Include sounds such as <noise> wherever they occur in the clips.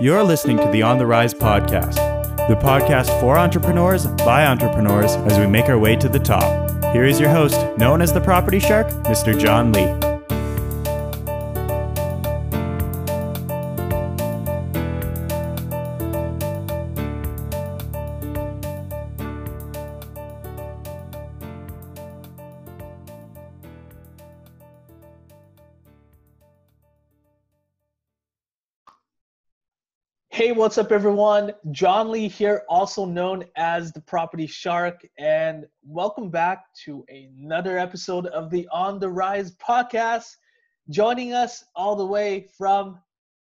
You're listening to the On the Rise podcast, the podcast for entrepreneurs by entrepreneurs as we make our way to the top. Here is your host, known as the Property Shark, Mr. John Lee. What's up, everyone? John Lee here, also known as the Property Shark, and welcome back to another episode of the On the Rise podcast. Joining us all the way from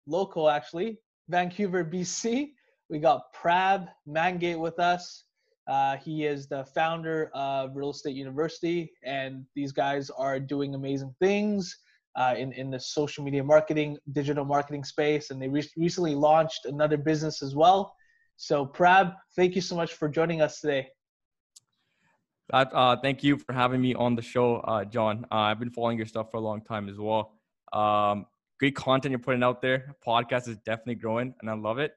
local, actually, Vancouver, BC, we got Prab Mangate with us. Uh, he is the founder of Real Estate University, and these guys are doing amazing things uh, in in the social media marketing, digital marketing space, and they re- recently launched another business as well. So, Prab, thank you so much for joining us today. Uh, thank you for having me on the show, uh, John. Uh, I've been following your stuff for a long time as well. Um, great content you're putting out there. Podcast is definitely growing, and I love it.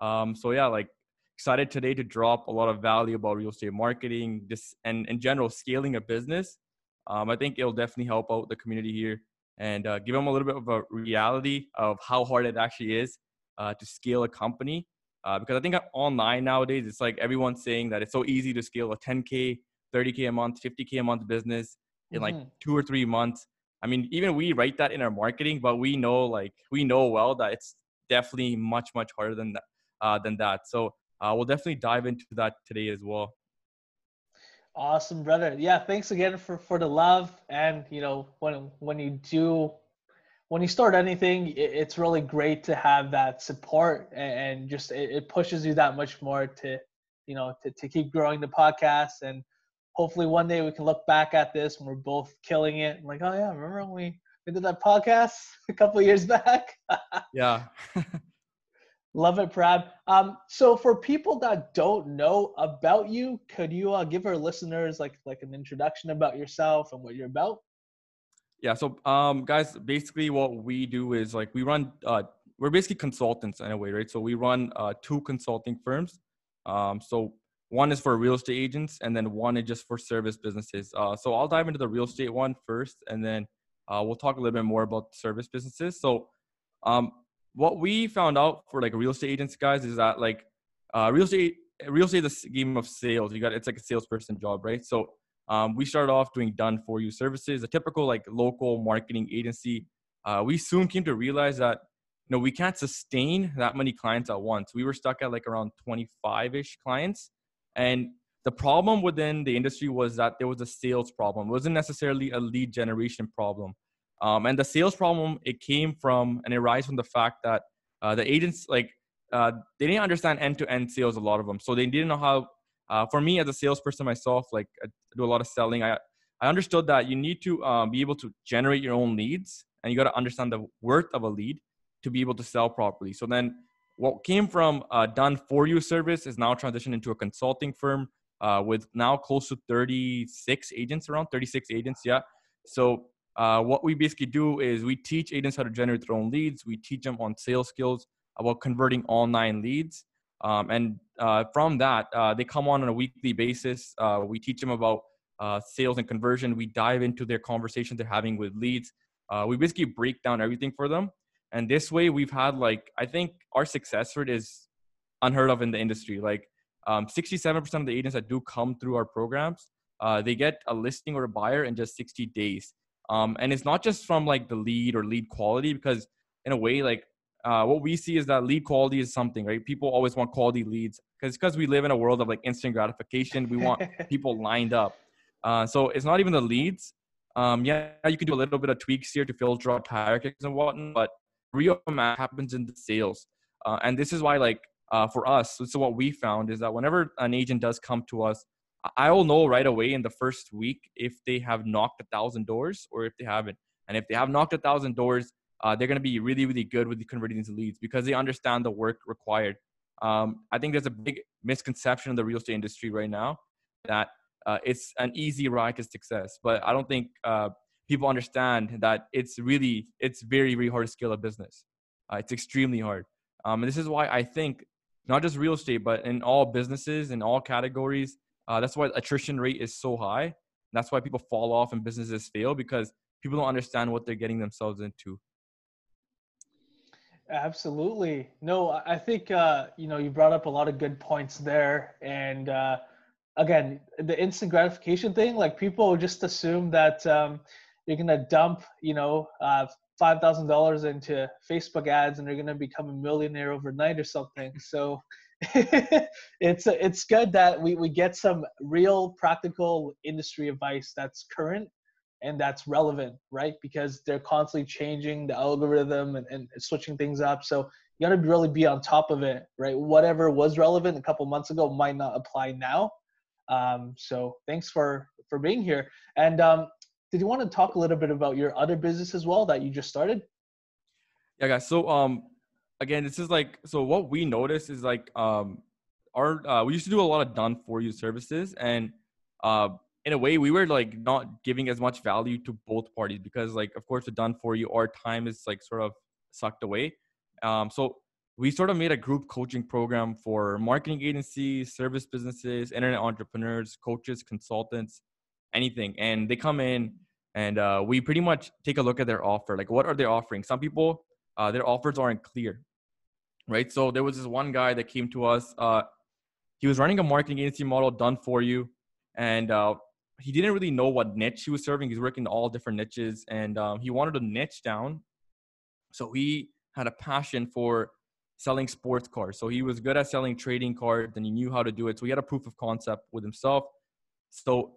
Um, so yeah, like excited today to drop a lot of value about real estate marketing, just and in general scaling a business. Um, I think it'll definitely help out the community here and uh, give them a little bit of a reality of how hard it actually is uh, to scale a company. Uh, because I think online nowadays, it's like everyone's saying that it's so easy to scale a 10K, 30K a month, 50K a month business in mm-hmm. like two or three months. I mean, even we write that in our marketing, but we know like we know well that it's definitely much much harder than that. Uh, than that. So uh, we'll definitely dive into that today as well. Awesome, brother. Yeah, thanks again for for the love. And you know, when when you do, when you start anything, it, it's really great to have that support, and, just it, it, pushes you that much more to, you know, to to keep growing the podcast. And hopefully, one day we can look back at this and we're both killing it. I'm like, oh yeah, remember when we we did that podcast <laughs> a couple years back? <laughs> yeah. <laughs> Love it, Prab. Um, so for people that don't know about you, could you uh, give our listeners like like an introduction about yourself and what you're about? Yeah. So, um, guys, basically what we do is like we run. Uh, we're basically consultants in a way, right? So we run uh, two consulting firms. Um, so one is for real estate agents, and then one is just for service businesses. Uh, so I'll dive into the real estate one first, and then uh, we'll talk a little bit more about service businesses. So um, what we found out for like real estate agents guys is that like uh, real estate real estate is a game of sales. You got it's like a salesperson job right? So um, we started off doing done for you services a typical like local marketing agency. Uh, we soon came to realize that you know we can't sustain that many clients at once. We were stuck at like around 25ish clients. And the problem within the industry was that there was a sales problem. It wasn't necessarily a lead generation problem um, and the sales problem, it came from and it arises from the fact that uh, the agents like uh, they didn't understand end-to-end sales. A lot of them, so they didn't know how. Uh, for me, as a salesperson myself, like I do a lot of selling. I I understood that you need to um, be able to generate your own leads, and you got to understand the worth of a lead to be able to sell properly. So then, what came from a done for you service is now transitioned into a consulting firm uh, with now close to 36 agents, around 36 agents. Yeah. So uh, what we basically do is we teach agents how to generate their own leads. We teach them on sales skills about converting online leads. Um, and uh, from that, uh, they come on on a weekly basis. Uh, we teach them about uh, sales and conversion. We dive into their conversations they're having with leads. Uh, we basically break down everything for them. And this way, we've had like, I think our success rate is unheard of in the industry. Like, um, 67% of the agents that do come through our programs, they get a listing or a buyer in just 60 days. Um, and it's not just from like the lead or lead quality, because in a way, like uh, what we see is that lead quality is something, right? People always want quality leads because because we live in a world of like instant gratification. We want <laughs> people lined up. Uh, so it's not even the leads. Um, yeah, you can do a little bit of tweaks here to filter out tire kicks and whatnot, but real magic happens in the sales. Uh, and this is why, like, uh, for us, so what we found is that whenever an agent does come to us I will know right away in the first week if they have knocked a thousand doors or if they haven't. And if they have knocked a thousand doors, uh, they're going to be really, really good with converting into leads because they understand the work required. Um, I think there's a big misconception in the real estate industry right now that uh, it's an easy ride to success, but I don't think uh, people understand that it's really, it's very, very hard to scale a business. Uh, it's extremely hard. Um, and this is why I think not just real estate, but in all businesses in all categories, uh, that's why attrition rate is so high. That's why people fall off and businesses fail because people don't understand what they're getting themselves into. Absolutely. No, I think uh, you know you brought up a lot of good points there, and uh, again, the instant gratification thing. Like people just assume that um, you're gonna dump, you know, uh, five thousand dollars into Facebook ads and you're gonna become a millionaire overnight or something. So <laughs> it's it's good that we, we get some real practical industry advice that's current and that's relevant, right? Because they're constantly changing the algorithm and, and switching things up. So you got to really be on top of it, right? Whatever was relevant a couple months ago might not apply now. Um, so thanks for for being here. And um, did you want to talk a little bit about your other business as well that you just started? Yeah, guys. So um, again, this is like so. What we noticed is like um, our uh, we used to do a lot of done for you services, and uh, in a way we were like not giving as much value to both parties because like of course the done for you our time is like sort of sucked away um, so we sort of made a group coaching program for marketing agencies service businesses internet entrepreneurs coaches consultants anything and they come in and uh, we pretty much take a look at their offer like what are they offering some people uh, their offers aren't clear right so there was this one guy that came to us uh, he was running a marketing agency model done for you and uh, he didn't really know what niche he was serving. He's working all different niches, and um, he wanted to niche down. So he had a passion for selling sports cars. So he was good at selling trading cards, and he knew how to do it. So he had a proof of concept with himself. So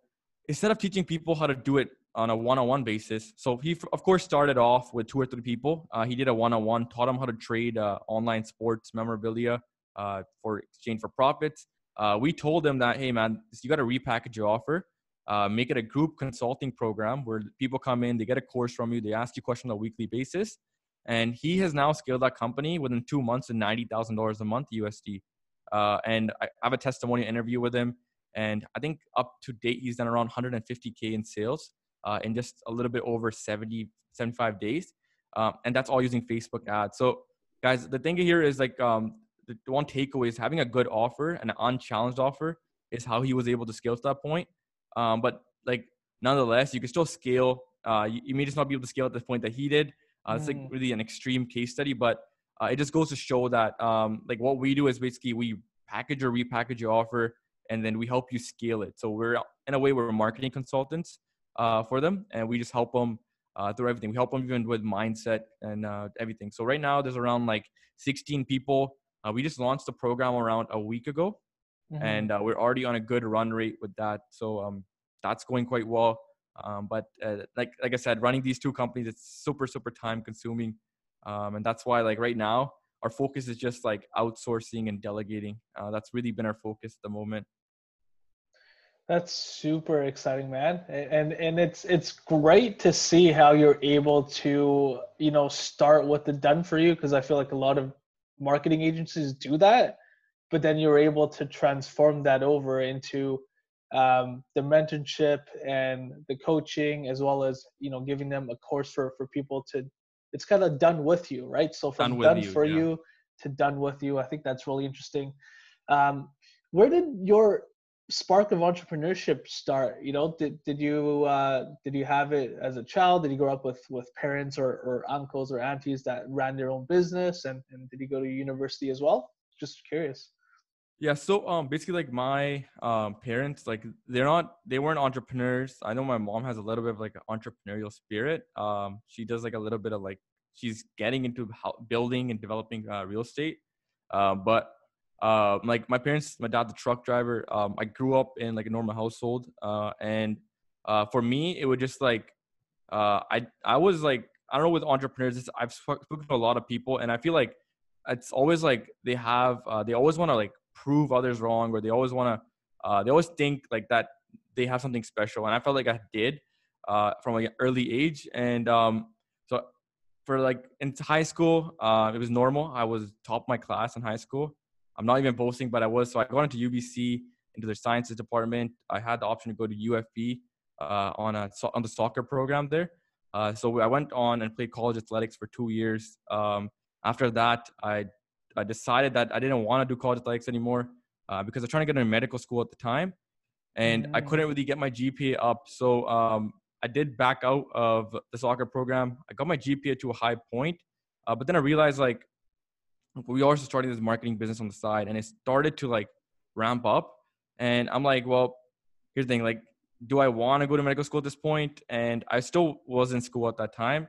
instead of teaching people how to do it on a one-on-one basis, so he of course started off with two or three people. Uh, he did a one-on-one, taught them how to trade uh, online sports memorabilia uh, for exchange for profits. Uh, we told them that, hey man, you got to repackage your offer uh, make it a group consulting program where people come in, they get a course from you, they ask you questions on a weekly basis. And he has now scaled that company within two months to $90,000 a month USD. Uh, and I have a testimonial interview with him. And I think up to date, he's done around 150K in sales uh, in just a little bit over 70, 75 days. Um, and that's all using Facebook ads. So, guys, the thing here is like um, the one takeaway is having a good offer, an unchallenged offer, is how he was able to scale to that point. Um, but like nonetheless, you can still scale. Uh, you, you, may just not be able to scale at the point that he did. Uh. It's like mm. really an extreme case study, but uh, it just goes to show that um, like what we do is basically we package or repackage your offer, and then we help you scale it. So we're in a way we're marketing consultants uh, for them, and we just help them uh, through everything. We help them even with mindset and uh, everything. So right now there's around like 16 people. Uh, we just launched the program around a week ago, mm-hmm. and uh, we're already on a good run rate with that. So um, that's going quite well. Um, but uh, like like I said, running these two companies, it's super super time consuming, um, and that's why like right now our focus is just like outsourcing and delegating. Uh, that's really been our focus at the moment. That's super exciting, man. And and it's it's great to see how you're able to, you know, start with the done for you because I feel like a lot of marketing agencies do that but then you're able to transform that over into um, the mentorship and the coaching as well as you know giving them a course for for people to it's kind of done with you right so from done, done you, for yeah. you to done with you i think that's really interesting um, where did your spark of entrepreneurship start you know did, did you uh, did you have it as a child did you grow up with with parents or, or uncles or aunties that ran their own business and, and did you go to university as well just curious yeah, so um basically like my um parents like they're not they weren't entrepreneurs. I know my mom has a little bit of like an entrepreneurial spirit. Um she does like a little bit of like she's getting into building and developing uh, real estate. Um but uh, like my parents, my dad's a truck driver. Um I grew up in like a normal household. Uh and uh for me it would just like uh I I was like I don't know with entrepreneurs I've spoken to a lot of people and I feel like it's always like they have uh, they always want to like prove others wrong or they always want to uh, they always think like that they have something special and i felt like i did from an early age and um, so for like in high school it was normal i was top my class in high school i'm not even boasting but i was so i got into ubc into their sciences department i had the option to go to UFV uh, on a on the soccer program there uh, so i went on and played college athletics for two years um, after that i I decided that I didn't want to do college athletics anymore uh, because I was trying to get into medical school at the time, and mm. I couldn't really get my GPA up. So um, I did back out of the soccer program. I got my GPA to a high point, uh, but then I realized like we also started this marketing business on the side, and it started to like ramp up. And I'm like, well, here's the thing: like, do I want to go to medical school at this point? And I still was in school at that time,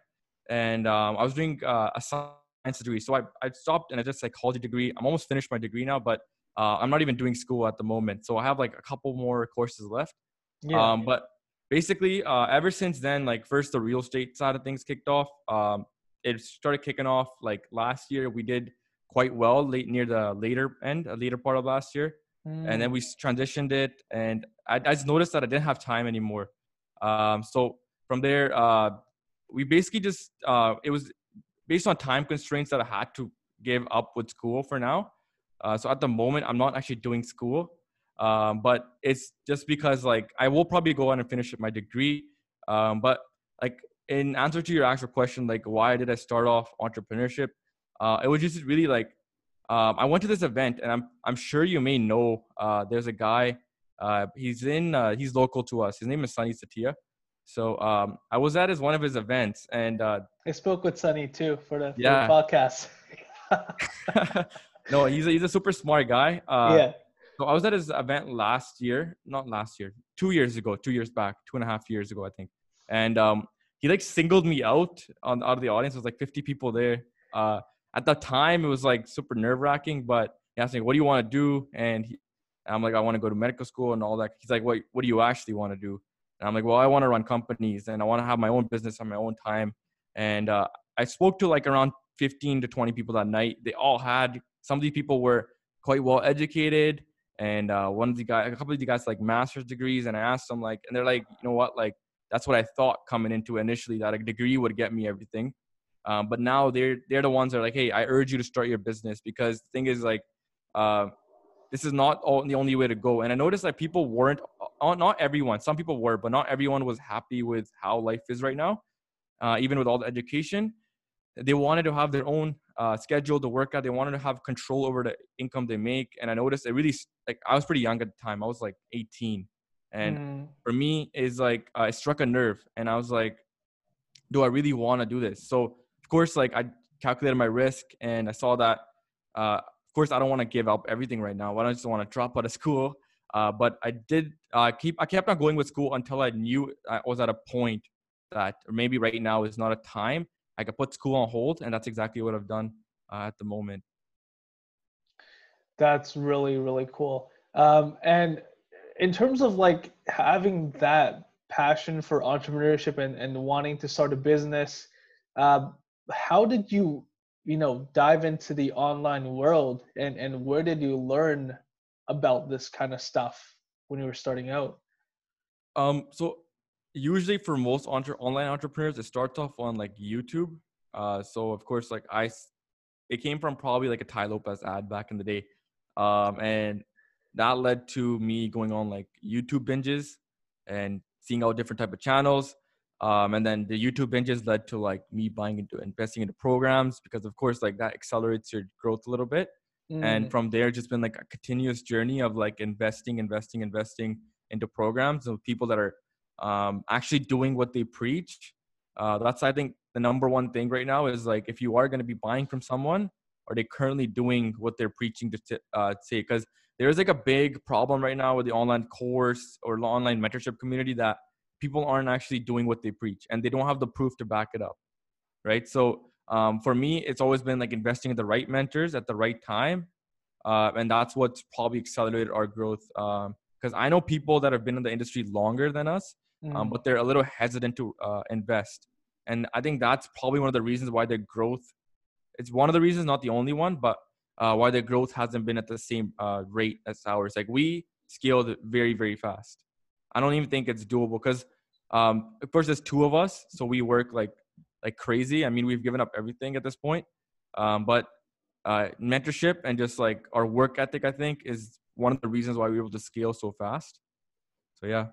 and um, I was doing uh, a science degree. So I, I stopped and I did a psychology degree. I'm almost finished my degree now, but uh, I'm not even doing school at the moment. So I have like a couple more courses left. Yeah. Um, but basically, uh, ever since then, like first the real estate side of things kicked off. Um, it started kicking off like last year. We did quite well late near the later end, a later part of last year, mm. and then we mm. transitioned it. And I, I, just noticed that I didn't have time anymore. Um, so from there, uh, we basically just uh, it was based on time constraints that I had to give up with school for now. Uh, so at the moment, I'm not actually doing school, um, but it's just because like I will probably go on and finish my degree. Um, but like in answer to your actual question, like why did I start off entrepreneurship? Uh, it was just really like um, I went to this event, and I'm I'm sure you may know. Uh, there's a guy. Uh, he's in. Uh, he's local to us. His name is Sunny Satia. So um, I was at his one of his events, and uh, I spoke with Sunny too for the, for the podcast. <laughs> <laughs> no, he's a, he's a super smart guy. Uh, yeah. So I was at his event last year, not last year, two years ago, two years back, two and a half years ago, I think. And um, he like singled me out on out of the audience. There was like 50 people there. At the time, it was like super nerve wracking. But he asked me, "What do you want to do?" And, he, I'm like, "I want to go to medical school and all that." He's like, "What What do you actually want to do?" And I'm like, "Well, I want to run companies and I want to have my own business on my own time." And uh, I spoke to like around 15 to 20 people that night. They all had some of these people were quite well educated and uh, one of the guys a couple of the guys like master's degrees and i asked them like and they're like you know what like that's what i thought coming into initially that a degree would get me everything um, but now they're they're the ones that are like hey i urge you to start your business because the thing is like uh, this is not all, the only way to go and i noticed that people weren't uh, not everyone some people were but not everyone was happy with how life is right now uh, even with all the education they wanted to have their own uh, schedule to work out. They wanted to have control over the income they make. And I noticed it really like I was pretty young at the time. I was like 18, and mm. for me, is like uh, it struck a nerve, and I was like, do I really want to do this? So of course, like I calculated my risk, and I saw that. Uh, of course, I don't want to give up everything right now. I don't just want to drop out of <laughs> school. Uh, but I did uh, keep. I kept on going with school until I knew I was at a point that maybe right now is not a time I could put school on hold, and that's exactly what I've done uh, at the moment. That's really really cool. Um, and in terms of like having that passion for entrepreneurship and, and wanting to start a business, uh, how did you you know dive into the online world and and where did you learn about this kind of stuff when you were starting out? Um, so usually for most entre- online entrepreneurs, it starts off on like YouTube. Uh, so of course, like I, it came from probably like a Tai Lopez ad back in the day, um, and that led to me going on like YouTube binges and seeing all different type of channels. Um, and then the YouTube binges led to like me buying into investing into programs because of course like that accelerates your growth a little bit. Mm. And from there, just been like a continuous journey of like investing, investing, investing into programs of people that are um, actually doing what they preach. Uh, that's I think the number one thing right now is like if you are going to be buying from someone, are they currently doing what they're preaching to t- uh, say? Because there's like a big problem right now with the online course or online mentorship community that people aren't actually doing what they preach and they don't have the proof to back it up, right? So um, for me, it's always been like investing in the right mentors at the right time, uh, and that's what's probably accelerated our growth. Because um, I know people that have been in the industry longer than us um, mm. but they're a little hesitant to uh, invest. And I think that's probably one of the reasons why their growth. It's one of the reasons, not the only one, but uh, why their growth hasn't been at the same uh, rate as ours. Like we scaled very, very fast. I don't even think it's doable because, um, of course, there's two of us, so we work like like crazy. I mean, we've given up everything at this point, um, but uh, mentorship and just like our work ethic, I think, is one of the reasons why we were able to scale so fast. So yeah.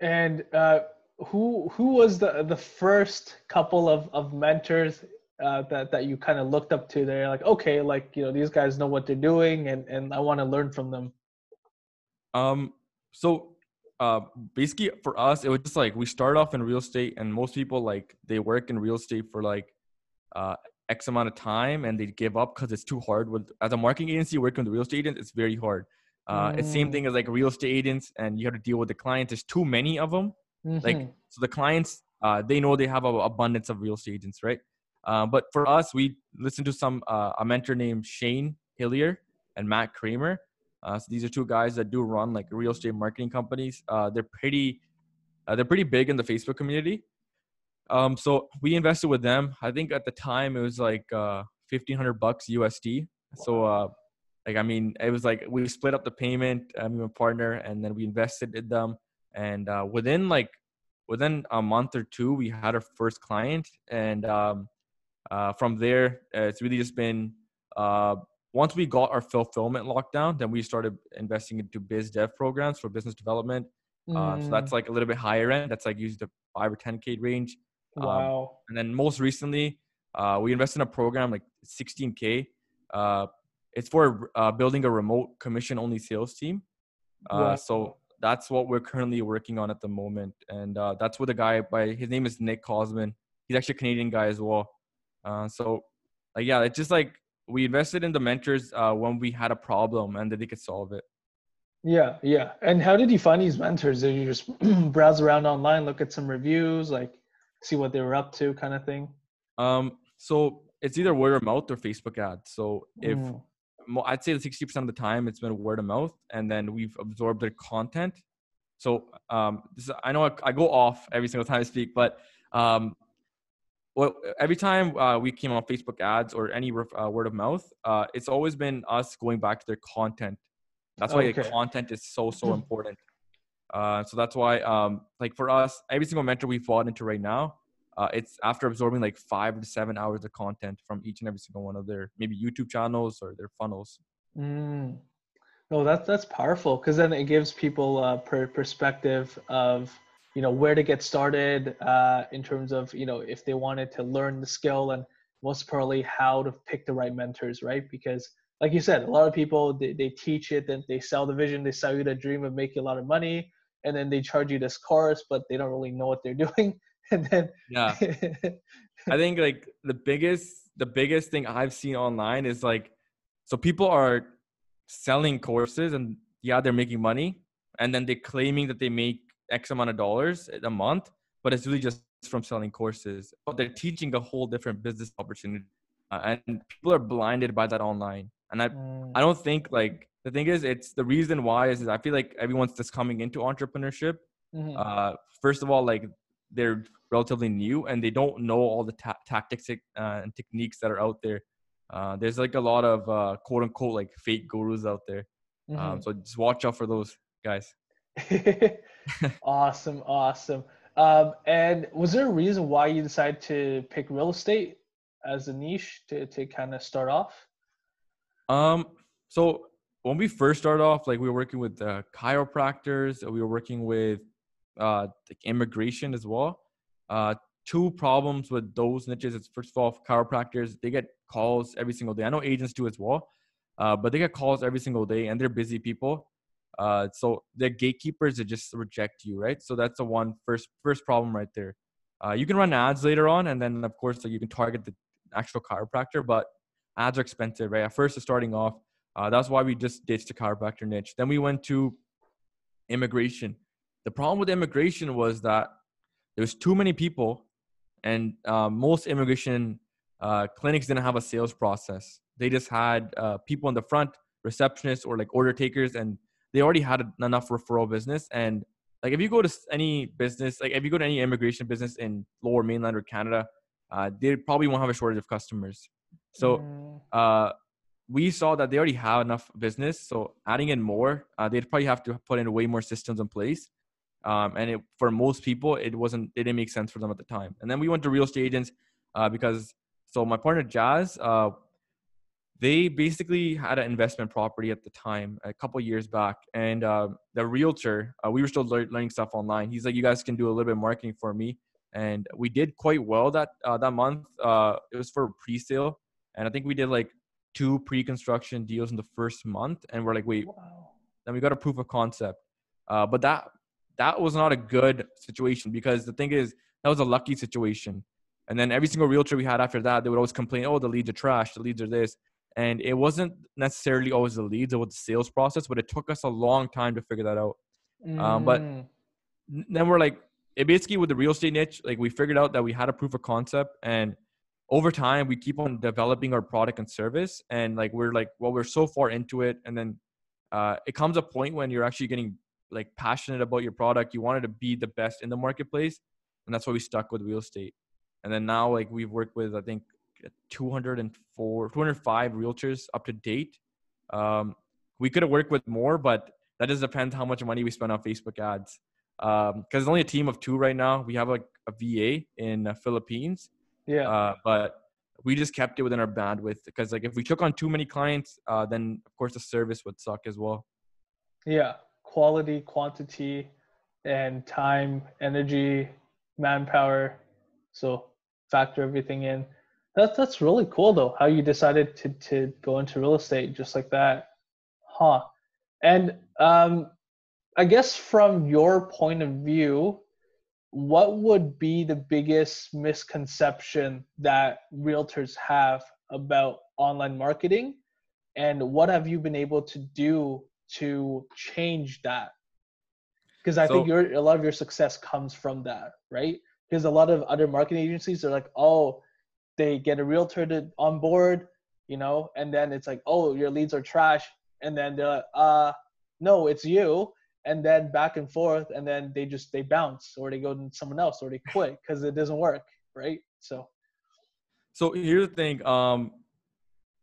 And uh, who who was the the first couple of of mentors uh, that that you kind of looked up to? They're like, okay, like you know, these guys know what they're doing, and and I want to learn from them. Um. So, uh, basically for us, it was just like we start off in real estate, and most people like they work in real estate for like, uh, X amount of time, and they give up because it's too hard. With as a marketing agency working with real estate agents, it's very hard. Uh, mm. It's same mm. thing as like real estate agents, and you have to deal with the clients. There's too many of them. Mm-hmm. Like so, the clients uh, they know they have an abundance of real estate agents, right? Uh, but for us, we listen to some uh, a mentor named Shane Hillier and Matt Kramer. Uh, so these are two guys that do run like real estate marketing companies. Uh, they're pretty uh, they're pretty big in the Facebook community. Um, so we invested with them. I think at the time it was like fifteen hundred bucks USD. So like I mean, it was like we split up the payment. I'm a partner, and then we invested in them. And within like within a month or two, we had our first client, and um, uh, from there, uh, it's really just been uh, once we got our fulfillment lockdown, then we started investing into biz dev programs for business development. Mm. so that's mm. like a little bit higher end. That's like usually the five or ten k range. Um, wow. Um, and then most recently, uh, we invested in a program like 16k. Uh, it's for building a remote commission only sales team. Wow. So that's what we're currently working on at the moment, and uh, that's with a guy by his name is Nick Cosman. He's actually a Canadian guy as well. Uh, so, like, yeah, it's just like we invested in the mentors uh, when we had a problem and that they could solve it. Yeah, yeah. And how did you find these mentors? Did you just <clears throat> browse around online, look at some reviews, like see what they were up to, kind of thing? Um, so it's either word of mouth or Facebook ads. So if mm. I'd say 60% of the time it's been word of mouth, and then we've absorbed their content. So um, this, I know I, I, go off every single <laughs> time I speak, but um, well, every time uh, we came on Facebook ads or any uh, word of mouth, uh, it's always been us going back to their content. That's why okay. the content is so so important. Uh, so that's why, um, like for us, every single mentor we've bought into right now, uh, it's after absorbing like five to seven hours of content from each and every single one of their maybe YouTube channels or their funnels. Mm. No, that's that's powerful because then it gives people a per- perspective of you know where to get started uh, in terms of you know if they wanted to learn the skill and most probably how to pick the right mentors, right? Because like you said, a lot of people they, they teach it, then they sell the vision, they sell you the dream of making a lot of money, and then they charge you this course, but they don't really know what they're <laughs> doing and then yeah i think like the biggest the biggest thing i've seen online is like so people are selling courses and yeah they're making money and then they're claiming that they make x amount of dollars a month but it's really just from selling courses but they're teaching a whole different business opportunity uh, and people are blinded by that online and i mm. i don't think like the thing is it's the reason why is, is i feel like everyone's just coming into entrepreneurship mm-hmm. uh, first of all like they're relatively new and they don't know all the ta- tactics uh, and techniques that are out there. Uh, there's like a lot of uh, quote unquote like fake gurus out there. Um, mm-hmm. Um, so just watch out for those guys. <laughs> awesome, awesome. Um, and was there a reason why you decided to pick real estate as a niche to, to kind of start off? Um, so when we first started off, like we were working with uh, chiropractors, we were working with uh, immigration as well. Uh, two problems with those niches is first of all, chiropractors they get calls every single day. I know agents do as well, uh, but they get calls every single day, and they're busy people. Uh, so the gatekeepers that just reject you, right? So that's the one first first problem right there. Uh, you can run ads later on, and then of course like, you can target the actual chiropractor, but ads are expensive, right? At first, starting off, uh, that's why we just ditched the chiropractor niche. Then we went to immigration. The problem with immigration was that there was too many people, and uh, most immigration uh, clinics didn't have a sales process. They just had uh, people in the front, receptionists or like order takers, and they already had enough referral business. And like if you go to any business, like if you go to any immigration business in Lower Mainland or Canada, uh, they probably won't have a shortage of customers. So mm. uh, we saw that they already have enough business. So adding in more, uh, they'd probably have to put in way more systems in place um, and it, for most people it wasn't it didn't make sense for them at the time and then we went to real estate agents uh, because so my partner jazz uh, they basically had an investment property at the time a couple years back and uh, the realtor uh, we were still learning stuff online he's like you guys can do a little bit of marketing for me and we did quite well that uh, that month. Uh, it was for pre-sale, and I think we did like two pre-construction deals in the first month, and we're like, wait, wow. then we got a proof of concept. Uh, but that that was not a good situation because the thing is that was a lucky situation. And then every single realtor we had after that, they would always complain, "Oh, the leads are trash. The leads are this." And it wasn't necessarily always the leads; it was the sales process. But it took us a long time to figure that out. Mm. Um, but mm. then we're like, it basically with the real estate niche, like we figured out that we had a proof of concept, and over time we keep on developing our product and service, and like we're like, well, we're so far into it, and then uh, it comes a point when you're actually getting like passionate about your product. You wanted to be the best in the marketplace, and that's why we stuck with real estate. And then now, like we've worked with, I think, 204, 205 realtors up to date. Um, we could have worked with more, but that just depends how much money we spend on Facebook ads. Because um, it's only a team of two right now. We have like a VA in the Philippines. Yeah. Uh, but we just kept it within our bandwidth because like if we took on too many clients, uh, then of course the service would suck as well. Yeah, quality, quantity, and time, energy, manpower. So factor everything in. That's that's really cool though. How you decided to to go into real estate just like that, huh? And um, I guess from your point of view, what would be the biggest misconception that realtors have about online marketing, and what have you been able to do to change that? Because I so, think your a lot of your success comes from that, right? Because a lot of other marketing agencies are like, oh, they get a realtor to on board, you know, and then it's like, oh, your leads are trash, and then they're like, uh, no, it's you, and then back and forth, and then they just they bounce or they go to someone else or they quit because it doesn't work, right? So, so here's the thing, um,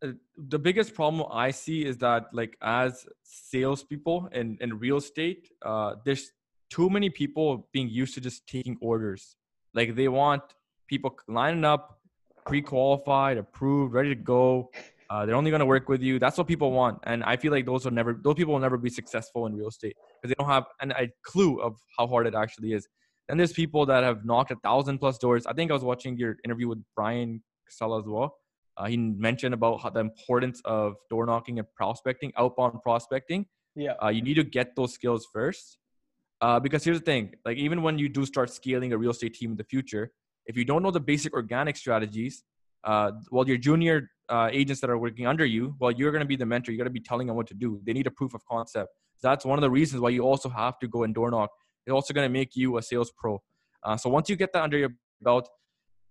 uh, the biggest problem I see is that like as salespeople in in real estate, uh, there's too many people being used to just taking orders. Like they want people lining up, pre-qualified, approved, ready to go. Uh, they're only going to work with you. That's what people want, and I feel like those will never, those people will never be successful in real estate because they don't have an, a clue of how hard it actually is. And there's people that have knocked a thousand plus doors. I think I was watching your interview with Brian Casella as well. Uh, he mentioned about how the importance of door knocking and prospecting, outbound prospecting. Yeah. Uh, you need to get those skills first. Uh, because here's the thing: like even when you do start scaling a real estate team in the future, if you don't know the basic organic strategies, uh, well, your junior uh, agents that are working under you, well, you're going to be the mentor. You're going to be telling them what to do. They need a proof of concept. That's one of the reasons why you also have to go and door knock. It's also going to make you a sales pro. Uh, so once you get that under your belt,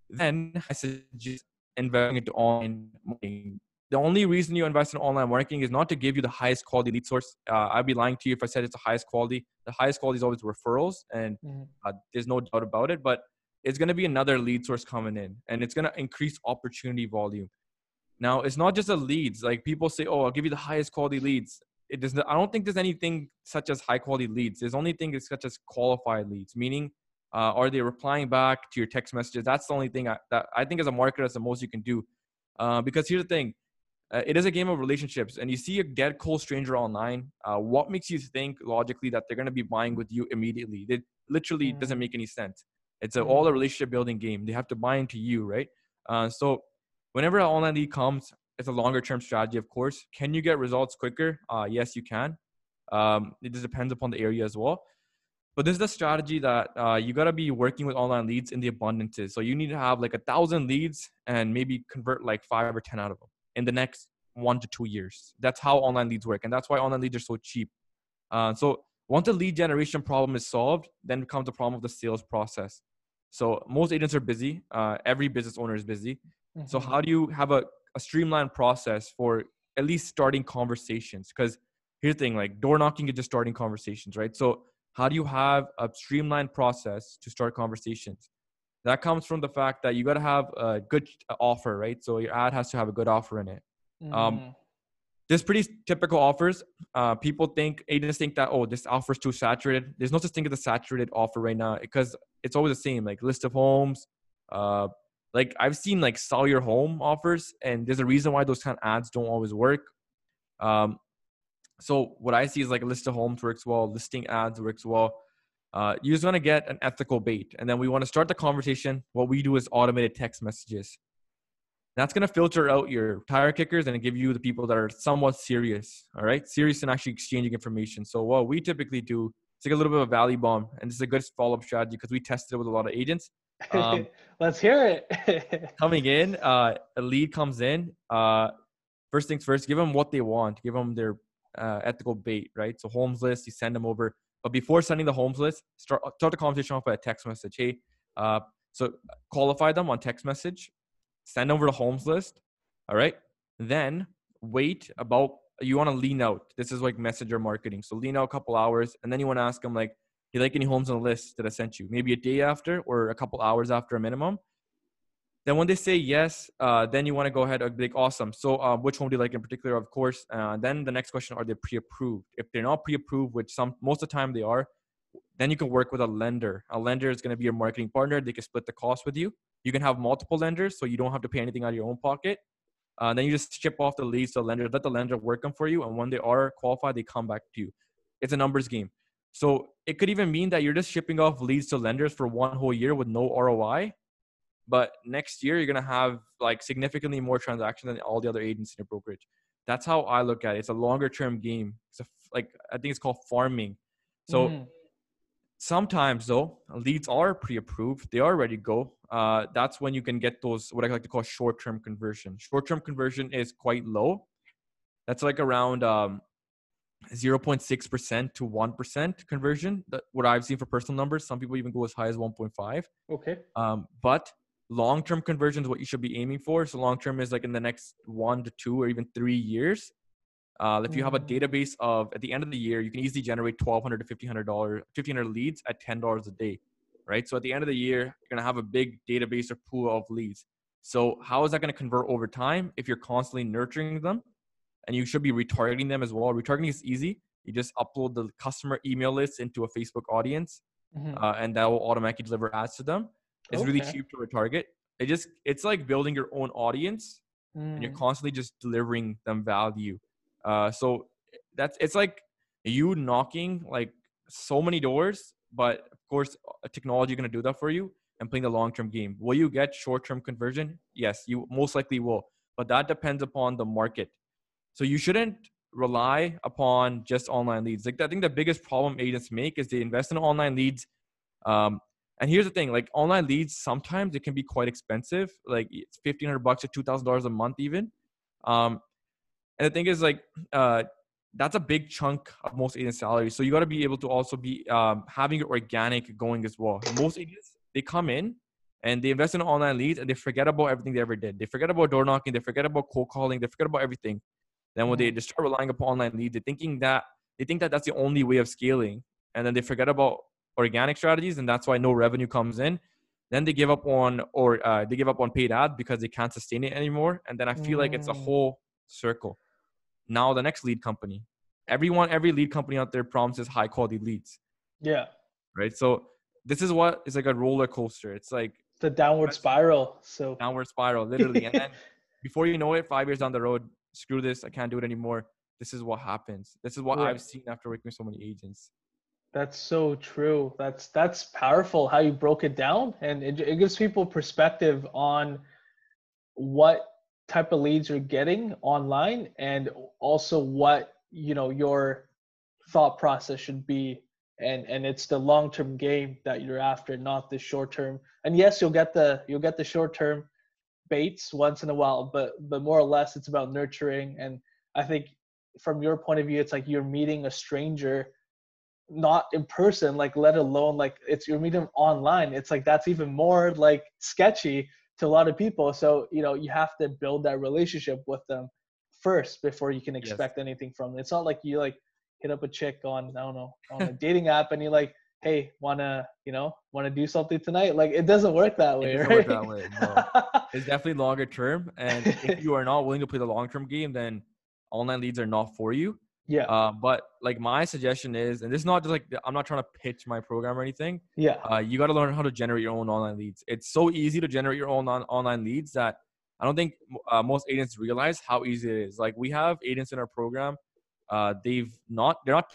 then I suggest investing into online marketing. The only reason you invest in online marketing is not to give you the highest quality lead source. Uh, I'd be lying to you if I said it's the highest quality. The highest quality is always referrals, and mm-hmm. uh, there's no doubt about it. But it's going to be another lead source coming in and it's going to increase opportunity volume. Now it's not just the leads. Like people say oh i'll give you the highest quality leads. It does not, i don't think there's anything such as high quality leads. There's only thing such as qualified leads meaning uh, are they replying back to your text messages? That's the only thing I, that i think as a marketer that's the most you can do. Uh, because here's the thing uh, it is a game of relationships and you see a dead cold stranger online uh, what makes you think logically that they're going to be buying with you immediately? It literally mm. doesn't make any sense it's a, all a relationship building game. They have to buy into you, right? Uh, so whenever an online lead comes, it's a longer term strategy, of course. Can you get results quicker? Uh, yes, you can. Um, it just depends upon the area as well. But this is the strategy that uh, you got to be working with online leads in the abundances. So you need to have like a thousand leads and maybe convert like five or 10 out of them in the next one to two years. That's how online leads work. And that's why online leads are so cheap. Uh, so once the lead generation problem is solved, then comes the problem of the sales process. So most agents are busy. Uh, every business owner is busy. Mm-hmm. So how do you have a, a streamlined process for at least starting conversations? Because here's the thing: like door knocking is just starting conversations, right? So how do you have a streamlined process to start conversations? That comes from the fact that you got to have a good offer, right? So your ad has to have a good offer in it. Um, mm-hmm. Um, there's pretty typical offers. Uh, people think agents think that oh, this offer is too saturated. There's no such thing as a saturated offer right now because it's always the same. Like list of homes, uh, like I've seen like sell your home offers, and there's a reason why those kind of ads don't always work. Um, so what I see is like a list of homes works well, listing ads works well. Uh, you just want to get an ethical bait, and then we want to start the conversation. What we do is automated text messages. That's going to filter out your tire kickers and give you the people that are somewhat serious, all right? Serious and actually exchanging information. So what we typically do, it's like a little bit of a value bomb, and this is a good follow-up strategy because we tested it with a lot of agents. <laughs> Um, Let's hear it. <laughs> coming in, uh, a lead comes in. Uh, first things first, give them what they want. Give them their uh, ethical bait, right? So homes list, you send them over. But before sending the homes list, start start the conversation off by a text message. Hey, uh, so qualify them on text message send over the homes list. All right. Then wait about, you want to lean out. This is like messenger marketing. So lean out a couple hours and then you want to ask them, like, Do you like any homes on the list that I sent you? Maybe a day after or a couple hours after a minimum. Then when they say yes, uh, then you want to go ahead and be like, awesome. So uh, which home do you like in particular? Of course. Uh, then the next question, are they pre-approved? If they're not pre-approved, which some most of the time they are, then you can work with a lender. A lender is going to be your marketing partner. They can split the cost with you. You can have multiple lenders, so you don't have to pay anything out of your own pocket. Uh, then you just ship off the leads to the lender, let the lender work them for you, and when they are qualified, they come back to you. It's a numbers game. So it could even mean that you're just shipping off leads to lenders for one whole year with no ROI. But next year, you're gonna have like significantly more transactions than all the other agents in your brokerage. That's how I look at it. It's a longer term game. It's a, like I think it's called farming. So mm. Sometimes though, leads are pre-approved; they are ready to go. Uh, that's when you can get those what I like to call short-term conversion. Short-term conversion is quite low. That's like around um, 0.6% to 1% conversion. That what I've seen for personal numbers. Some people even go as high as 1.5. Okay. Um, but long-term conversion is what you should be aiming for. So long-term is like in the next one to two or even three years. Uh, if you have a mm. database of at the end of the year, you can easily generate twelve hundred to fifteen hundred dollars, fifteen hundred leads at ten dollars a day, right? So at the end of the year, you're gonna have a big database or pool of leads. So how is that gonna convert over time if you're constantly nurturing them? And you should be retargeting them as well. Retargeting is easy. You just upload the customer email list into a Facebook audience, mm-hmm. uh, and that will automatically deliver ads to them. It's okay. really cheap to retarget. It just it's like building your own audience, mm. and you're mm. constantly just delivering them value. Uh, so that's it's like you knocking like so many doors, but of course, technology going to do that for you and playing the long term game. Will you get short term conversion? Yes, you most likely will, but that depends upon the market. So you shouldn't rely upon just online leads. Like I think the biggest problem agents make is they invest in online leads. Um, and here's the thing: like online leads, sometimes it can be quite expensive. Like it's fifteen hundred bucks or two thousand dollars a month, even. Um, and the thing is, like, uh, that's a big chunk of most agents' salaries. So you got to be able to also be um, having your organic going as well. Most agents they come in and they invest in online leads and they forget about everything they ever did. They forget about door knocking. They forget about cold calling. They forget about everything. Then when they mm-hmm. just start relying upon online leads, they're thinking that they think that that's the only way of scaling, and then they forget about organic strategies, and that's why no revenue comes in. Then they give up on or uh, they give up on paid ad because they can't sustain it anymore. And then I feel mm. like it's a mm. whole circle now the next lead company. Everyone every lead company out there promises high quality leads. Yeah. Right? So this is what is like a roller coaster. It's like the downward spiral so. Downward spiral <laughs> literally. And then before you know it five years down the road screw this i can't do it anymore. This is what happens. This is what i've seen after working with so many agents. That's so true. That's that's powerful how you broke it down and it, it gives people perspective on what type of leads you're getting online and also what you know your thought process should be. And and it's the long term game that you're after not the short term and yes you'll get the you'll get the short term baits once in a while but but more or less it's about nurturing. And i think from your point of view it's like you're meeting a stranger not in person like let alone like it's you're meeting online. It's like that's even more like sketchy to a lot of people. So, you know, you have to build that relationship with them first before you can expect yes. anything from them. It's not like you like hit up a chick on, I don't know, on a <laughs> dating app and you're like, hey, wanna, you know, wanna do something tonight? Like it doesn't work that way, it doesn't right? work that way. No. <laughs> it's definitely longer term. And if you are not willing to play the long term game, then online leads are not for you. Yeah. Uh, but like my suggestion is, and this is not just like I'm not trying to pitch my program or anything. Yeah. Uh, you got to learn how to generate your own online leads. It's so easy to generate your own on- online leads that I don't think uh, most agents realize how easy it is. Like we have agents in our program, uh, they've not they're not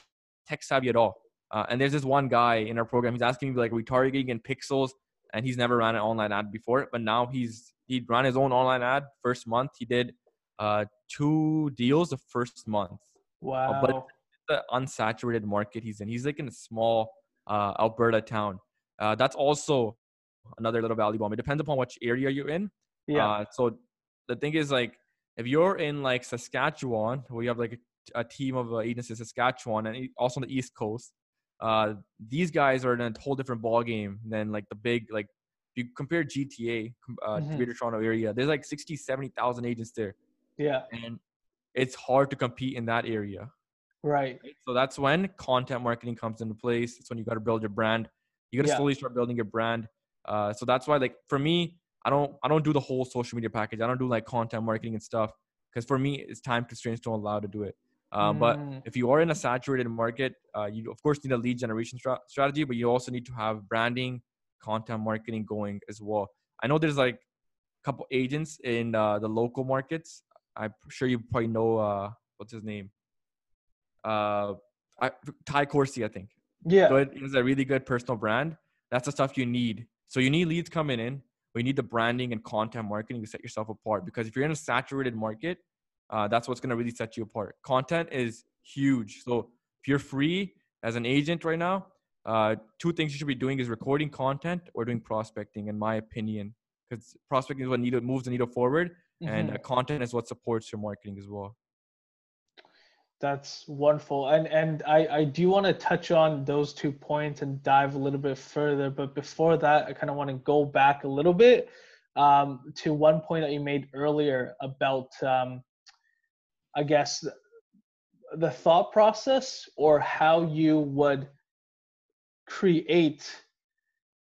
tech savvy at all. Uh, and there's this one guy in our program. He's asking me like retargeting and pixels, and he's never ran an online ad before. But now he's he ran his own online ad first month. He did uh, two deals the first month. Wow. Uh, but the unsaturated market he's in. He's like in a small uh, Alberta town. Uh, that's also another little value bomb. It depends upon which area you're in. yeah. Uh, so the thing is like if you're in like Saskatchewan, where you have like a, a team of uh, agents in Saskatchewan and also on the East Coast, uh, these guys are in a whole different ball game than like the big like if you compare GTA, uh, Mhm. Greater Toronto area, there's like 60, 70,000 agents there, yeah. and it's hard to compete in that area. Right. So that's when content marketing comes into place. It's when you got to build your brand. You got to Yeah. slowly start building your brand. Uh, so that's why, like for me, I don't I don't do the whole social media package. I don't do like content marketing and stuff because for me, it's time constraints don't allow to do it. Uh, But Mm, if you are in a saturated market, uh, you of course need a lead generation stra- strategy, but you also need to have branding, content marketing going as well. I know there's like a couple agents in uh, the local markets. I'm sure you probably know uh, what's his name. Uh, I, Ty Corsi, I think. yeah. Good. He's a really good personal brand. That's the stuff you need. So you need leads coming in. But you need the branding and content marketing to set yourself apart. Because if you're in a saturated market, uh, that's what's going to really set you apart. Content is huge. So if you're free as an agent right now, uh, two things you should be doing is recording content or doing prospecting, in my opinion. Because prospecting is what needle, moves the needle forward, and Mhm. uh, content is what supports your marketing as well. That's wonderful. And and I, I do want to touch on those two points and dive a little bit further. But before that, I kind of want to go back a little bit um, to one point that you made earlier about, um, I guess, the thought process or how you would create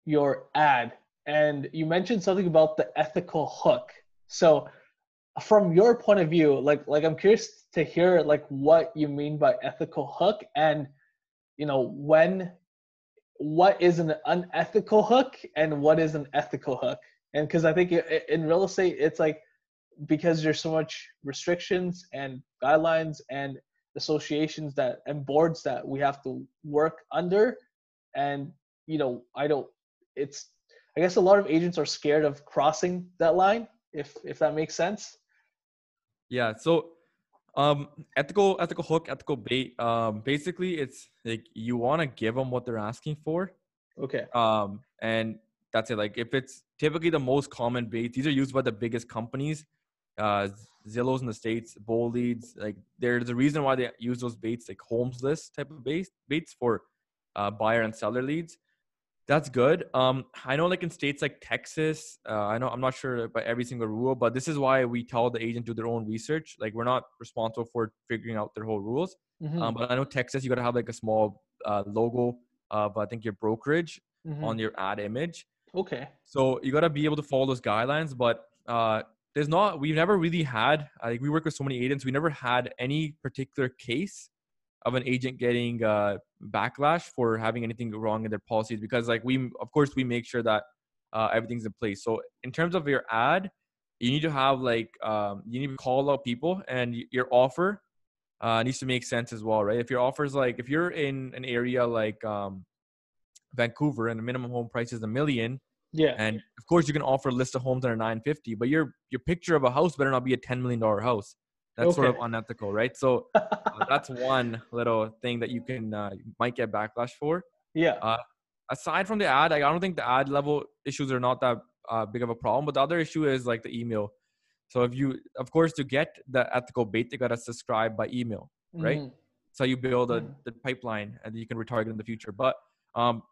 your ad. And you mentioned something about the ethical hook. So from your point of view like like i'm curious to hear like what you mean by ethical hook and you know when what is an unethical hook and what is an ethical hook? And because i think in real estate it's like because there's so much restrictions and guidelines and associations that and boards that we have to work under and you know i don't it's i guess a lot of agents are scared of crossing that line if if that makes sense Yeah. So, um, ethical, ethical hook, ethical bait. Um, basically, it's like you want to give them what they're asking for. okay Um, and that's it. Like if it's typically the most common bait, these are used by the biggest companies, uh, Zillows in the states, BoldLeads. Like there's a reason why they use those baits, like homes list type of baits, baits for uh, buyer and seller leads. That's good. Um, I know, like in states like Texas, uh, I know I'm not sure about every single rule, but this is why we tell the agent do their own research. Like we're not responsible for figuring out their whole rules. Mhm, Um, but I know Texas, you gotta have like a small uh, logo of I think your brokerage mhm. on your ad image. okay So you gotta be able to follow those guidelines. But uh, there's not. We've never really had. Like we work with so many agents. We never had any particular case of an agent getting uh, backlash for having anything wrong in their policies because like we of course we make sure that uh, everything's in place. So in terms of your ad, you need to have like um, you need to call out people and your offer uh, needs to make sense as well, right? If your offer is like if you're in an area like um, Vancouver and the minimum home price is a million, yeah and of course, you can offer a list of homes that are 950, but your your picture of a house better not be a 10 million dollar house. That's sort of unethical, right? So <laughs> uh, that's one little thing that you can uh, might get backlash for. yeah Uh, aside from the ad, I don't think the ad level issues are not that uh, big of a problem. But the other issue is like the email. So if you, of course, to get the ethical bait, they gotta subscribe by email. right? mhm, So you build a Mm. the pipeline and you can retarget in the future. But um,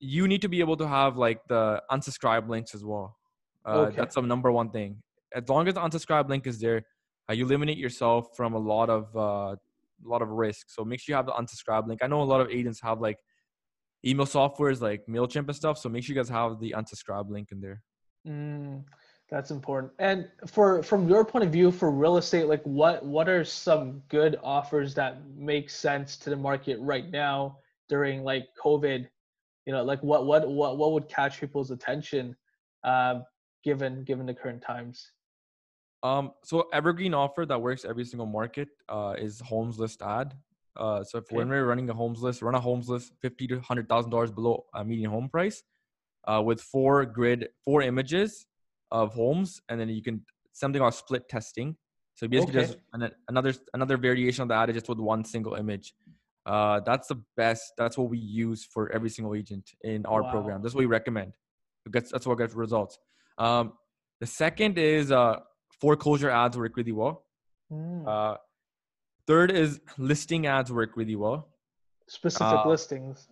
you need to be able to have like the unsubscribe links as well. Uh, Okay. That's the number one thing. As long as the unsubscribe link is there, uh, you eliminate yourself from a lot of uh, a lot of risk. So make sure you have the unsubscribe link. I know a lot of agents have like email softwares like Mailchimp and stuff. So make sure you guys have the unsubscribe link in there. mm, that's important and for from your point of view for real estate like what what are some good offers that make sense to the market right now during like covid you know like what what what, what would catch people's attention uh, given given the current times Um, so evergreen offer that works every single market uh, is homes list ad. Uh, so if Okay. when we're running a homes list, run a homes list fifty to hundred thousand dollars below a median home price, uh, with four grid, four images of homes, and then you can something called split testing. So basically, Okay. just an, another another variation of that is just with one single image. Uh, that's the best. That's what we use for every single agent in our Wow. program. That's what we recommend. It gets, that's what gets results. Um, the second is uh, foreclosure ads work really well. Mm. Uh, third is listing ads work really well. Specific uh, listings.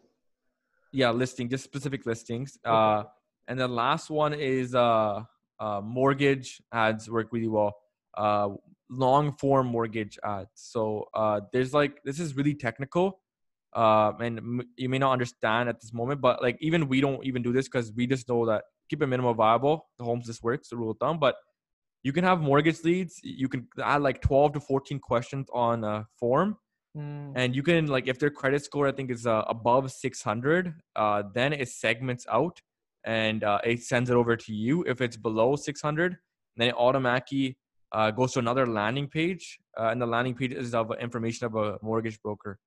Yeah, listing, just specific listings. Okay. Uh, and the last one is uh, uh, mortgage ads work really well. Uh, long form mortgage ads. So uh, there's like this is really technical, uh, and m- you may not understand at this moment. But like even we don't even do this because we just know that keep a minimum viable. The homes this works, the rule of thumb. But you can have mortgage leads. You can add like 12 to 14 questions on a form Mm. and you can like if their credit score i think is uh, above 600 uh, then it segments out and uh, it sends it over to you if it's below 600 then it automatically uh, goes to another landing page uh, and the landing page is of information of a mortgage broker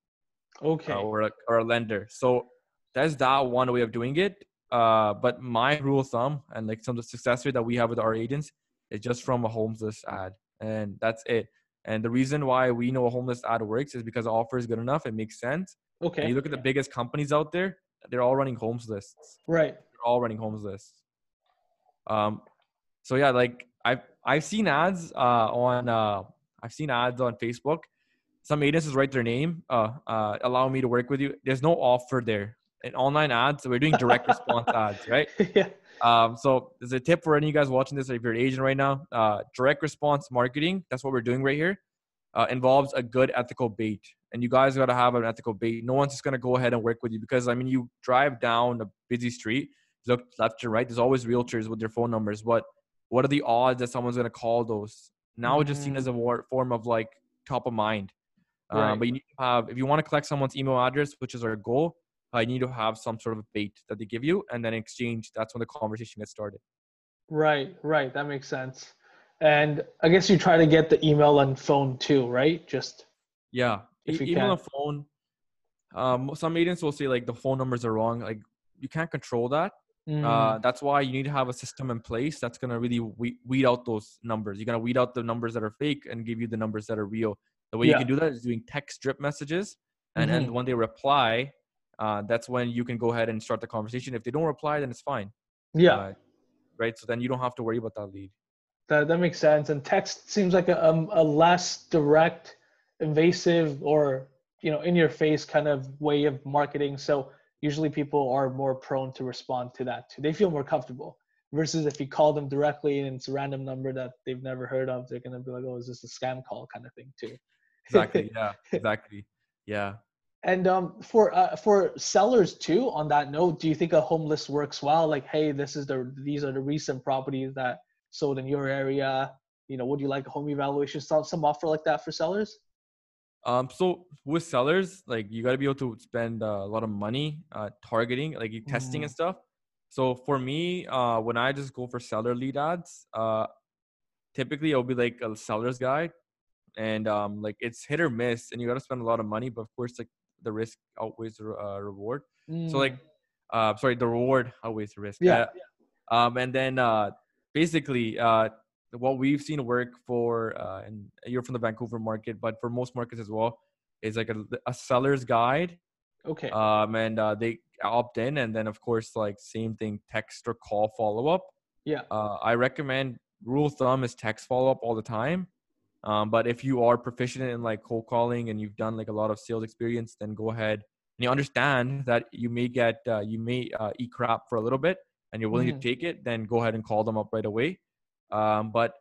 Okay. uh, or, a, or a lender so that's that one way of doing it uh, but my rule of thumb and like some of the success rate that we have with our agents is just from a homes list ad and that's it and the reason why we know a homes list ad works is because the offer is good enough. It makes sense. And okay. you look at the biggest companies out there, they're all running homes lists. Right. They're all running homes lists. Um, so yeah, like I've I've seen ads uh, on uh, I've seen ads on Facebook. Some agents just write their name, uh, uh, allow me to work with you. There's no offer there. In online ads, we're doing direct response <laughs> ads, right? yeah. Um, so there's a tip for any of you guys watching this, if you're an agent right now, uh, direct response marketing, that's what we're doing right here, uh, involves a good ethical bait. And you guys got to have an ethical bait. No one's just going to go ahead and work with you because, I mean, you drive down a busy street, look left to right, there's always realtors with their phone numbers. But what are the odds that someone's going to call those? Now it's just seen Mm. as a war- form of like top of mind. Um, Right. but you need to have, if you want to collect someone's email address, which is our goal, uh, you need to have some sort of bait that they give you, and then in exchange, that's when the conversation gets started. Right. Right. That makes sense. And I guess you try to get the email and phone too, right? Just Yeah, If e- you email can. and phone. Um, some agents will say like the phone numbers are wrong. Like you can't control that. mm, Uh, that's why you need to have a system in place that's gonna really weed, weed out those numbers. You're gonna weed out the numbers that are fake and give you the numbers that are real. The way Yeah. you can do that is doing text drip messages, and Mhm. and when they reply, uh, that's when you can go ahead and start the conversation. If they don't reply, then it's fine. yeah. Uh, right. So then you don't have to worry about that lead. That that makes sense. And text seems like a um, a less direct, invasive, or you know, in your face kind of way of marketing. So usually people are more prone to respond to that too. They feel more comfortable. Versus if you call them directly and it's a random number that they've never heard of, they're gonna be like, "Oh, is this a scam call?" kind of thing too. Exactly. <laughs> yeah. Exactly. Yeah. And um, for uh, for sellers too, on that note, do you think a home list works well? Like, hey, this is the these are the recent properties that sold in your area. You know, would you like a home evaluation? Some some offer like that for sellers? Um, so with sellers, like you got to be able to spend uh, a lot of money uh, targeting, like testing and stuff. So for me, uh, when I just go for seller lead ads, uh, typically it'll be like a seller's guide, and um, like it's hit or miss, and you got to spend a lot of money. But of course, like the risk outweighs the uh, reward. So like, Mm, uh, sorry, the reward outweighs the risk. Yeah. Uh, um, and then uh, basically, uh, what we've seen work for, uh, and you're from the Vancouver market, but for most markets as well, is like a, a seller's guide. okay, Um, and uh, they opt in, and then of course, like same thing, text or call follow up. yeah, Uh, I recommend rule of thumb is text follow up all the time. Um, but if you are proficient in like cold calling and you've done like a lot of sales experience, then go ahead and you understand that you may get uh, you may uh, eat crap for a little bit, and you're willing Mhm. to take it. Then go ahead and call them up right away. Um, but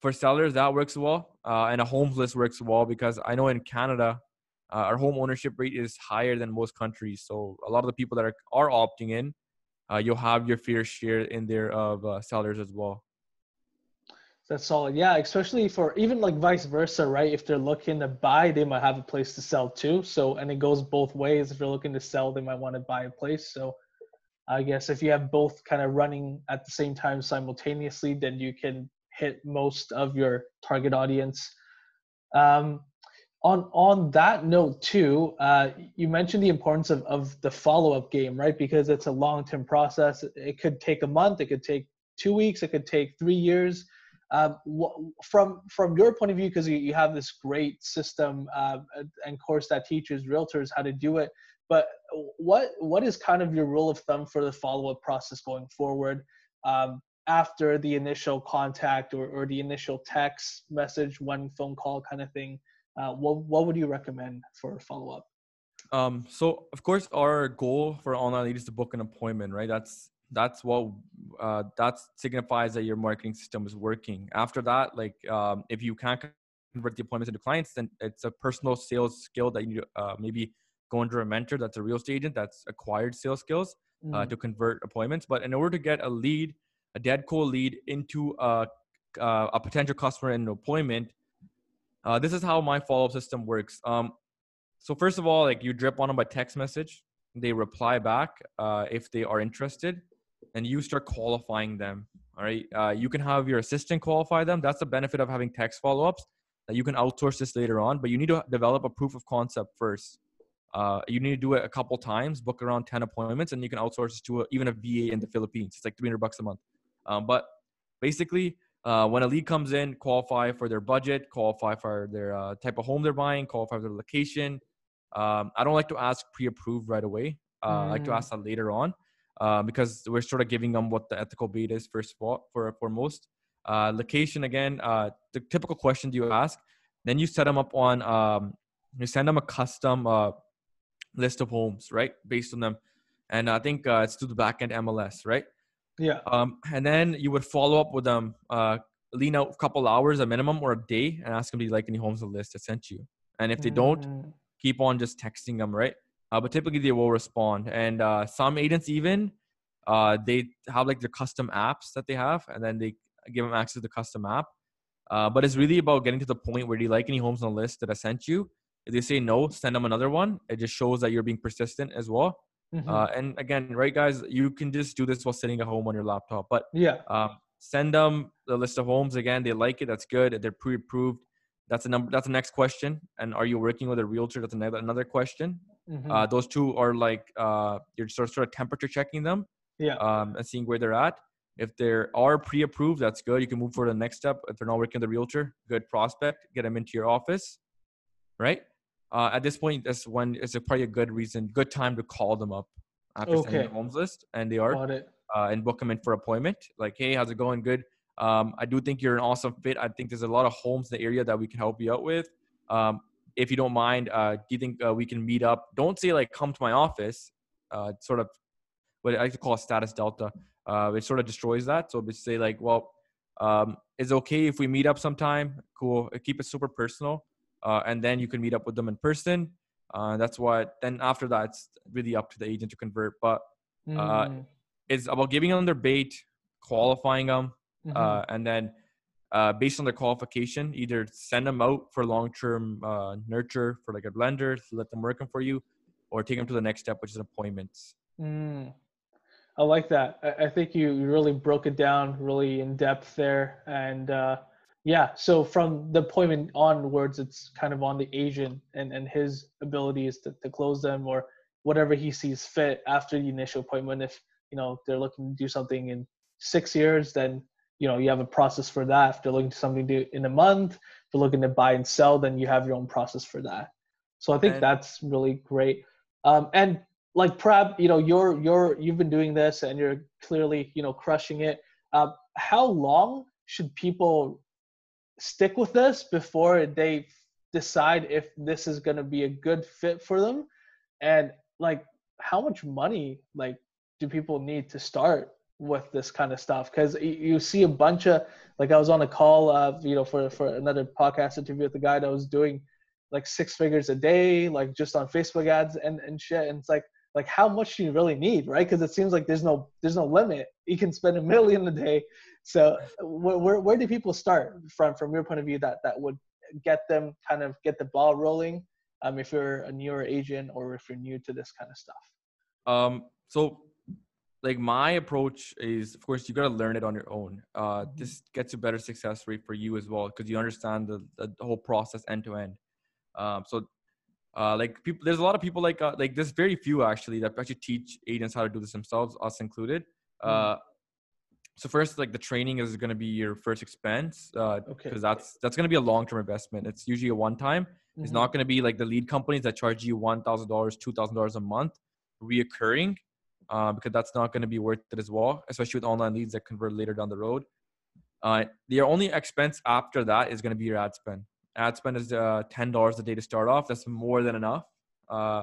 for sellers, that works well, uh, and a homes list works well because I know in Canada, uh, our home ownership rate is higher than most countries. So a lot of the people that are are opting in, uh, you'll have your fair share in there of uh, sellers as well. That's solid. Yeah, especially for even like vice versa, right? If they're looking to buy, they might have a place to sell too. So and it goes both ways. If they're looking to sell, they might want to buy a place. So I guess if you have both kind of running at the same time simultaneously, then you can hit most of your target audience. Um, on on that note too, uh, you mentioned the importance of, of the follow up game, right? Because it's a long term process. It could take a month, it could take two weeks, it could take three years. Um, from from your point of view, because you, you have this great system uh, and course that teaches realtors how to do it, but what what is kind of your rule of thumb for the follow up process going forward? Um, after the initial contact or, or the initial text message, one phone call kind of thing, uh, what, what would you recommend for follow up? Um, so of course our goal for online lead is to book an appointment, right? That's that's what uh, that signifies that your marketing system is working. After that, like um, if you can't convert the appointments into clients, then it's a personal sales skill that you uh, maybe go under a mentor that's a real estate agent that's acquired sales skills uh, mm. to convert appointments. But in order to get a lead, a dead cold lead into a, uh, a potential customer in an appointment, uh, this is how my follow-up system works. Um, so first of all, like you drip on them by text message, they reply back uh, if they are interested, and you start qualifying them. All right, uh, you can have your assistant qualify them. That's the benefit of having text follow-ups. That you can outsource this later on, but you need to develop a proof of concept first. Uh, you need to do it a couple times, book around 10 appointments, and you can outsource this to a, even a VA in the Philippines. It's like 300 bucks a month. Um, but basically, uh, when a lead comes in, qualify for their budget, qualify for their uh, type of home they're buying, qualify for their location. Um, I don't like to ask pre-approved right away. Uh, mm. I like to mm. ask that later on uh, because we're sort of giving them what the ethical bait is first of all for for most. Uh, location again, uh, the typical questions you ask. Then you set them up on. Um, you send them a custom list of homes, right, based on them, and I think it's to the backend MLS, right? Yeah. Um, and then you would follow up with them, uh, lean out a couple hours, a minimum, or a day, and ask them do you like any homes on the list I sent you. And if they mm. don't, keep on just texting them, right? Uh, but typically they will respond. And uh, some agents even uh, they have like their custom apps that they have, and then they give them access to the custom app. Uh, but it's really about getting to the point where do you like any homes on the list that I sent you? If they say no, send them another one. It just shows that you're being persistent as well. Mm-hmm. Uh, and again, right, guys, you can just do this while sitting at home on your laptop. But yeah, um, send them the list of homes again. They like it. That's good. They're pre-approved. That's a number. That's the next question. And are you working with a realtor? That's another another question. Mm-hmm. Uh, those two are like uh, you're sort of, sort of temperature checking them. Yeah. Um, and seeing where they're at. If they are pre-approved, that's good. You can move for the next step. If they're not working with a realtor, good prospect. Get them into your office, right? uh, at this point, that's when it's a probably a good reason, good time to call them up after okay. sending the homes list, and they are, uh, and book them in for appointment. Like, hey, how's it going? Good. Um, I do think you're an awesome fit. I think there's a lot of homes in the area that we can help you out with. Um, if you don't mind, uh, do you think uh, we can meet up? Don't say like come to my office. Uh, sort of what I like to call a status delta. Uh, it sort of destroys that. So we say like, well, um, it's okay if we meet up sometime. Cool. Keep it super personal uh, and then you can meet up with them in person. Uh, that's what. Then after that, it's really up to the agent to convert. But uh, mm. it's about giving them their bait, qualifying them, mm-hmm. Uh, and then uh, based on their qualification, either send them out for long-term uh, nurture for like a blender let them work them for you, or take them to the next step, which is appointments. Mm. I like that. I, think you really broke it down really in depth there, and yeah, so from the appointment onwards, it's kind of on the agent and, and his abilities to, to close them or whatever he sees fit after the initial appointment. If you know they're looking to do something in six years, then you know you have a process for that. If they're looking to something to in a month, if they're looking to buy and sell, then you have your own process for that. So I think and, that's really great. Um, and like Prab, you know, you're you're you've been doing this and you're clearly you know crushing it. Uh, how long should people stick with this before they decide if this is going to be a good fit for them and like how much money like do people need to start with this kind of stuff. Because you see a bunch of like i was on a call uh you know for for another podcast interview with the guy that was doing like six figures a day like just on facebook ads and and shit. And it's like like how much do you really need right? Because it seems like there's no there's no limit. You can spend a million a day. So where, where, where do people start from from your point of view that that would get them kind of get the ball rolling um, if you're a newer agent or if you're new to this kind of stuff? Um so like my approach is of course you got to learn it on your own uh mm-hmm. this gets a better success rate for you as well because you understand the, the whole process end to end Um, so uh, like people, there's a lot of people like uh, like there's very few actually that actually teach agents how to do this themselves, us included. Uh, so first, like the training is going to be your first expense because Okay. that's that's going to be a long term investment. It's usually a one time. It's not going to be like the lead companies that charge you one thousand dollars, two thousand dollars a month, reoccurring, uh, because that's not going to be worth it as well, especially with online leads that convert later down the road. Uh, the only expense after that is going to be your ad spend. Ad spend is uh, ten dollars a day to start off. That's more than enough. Uh,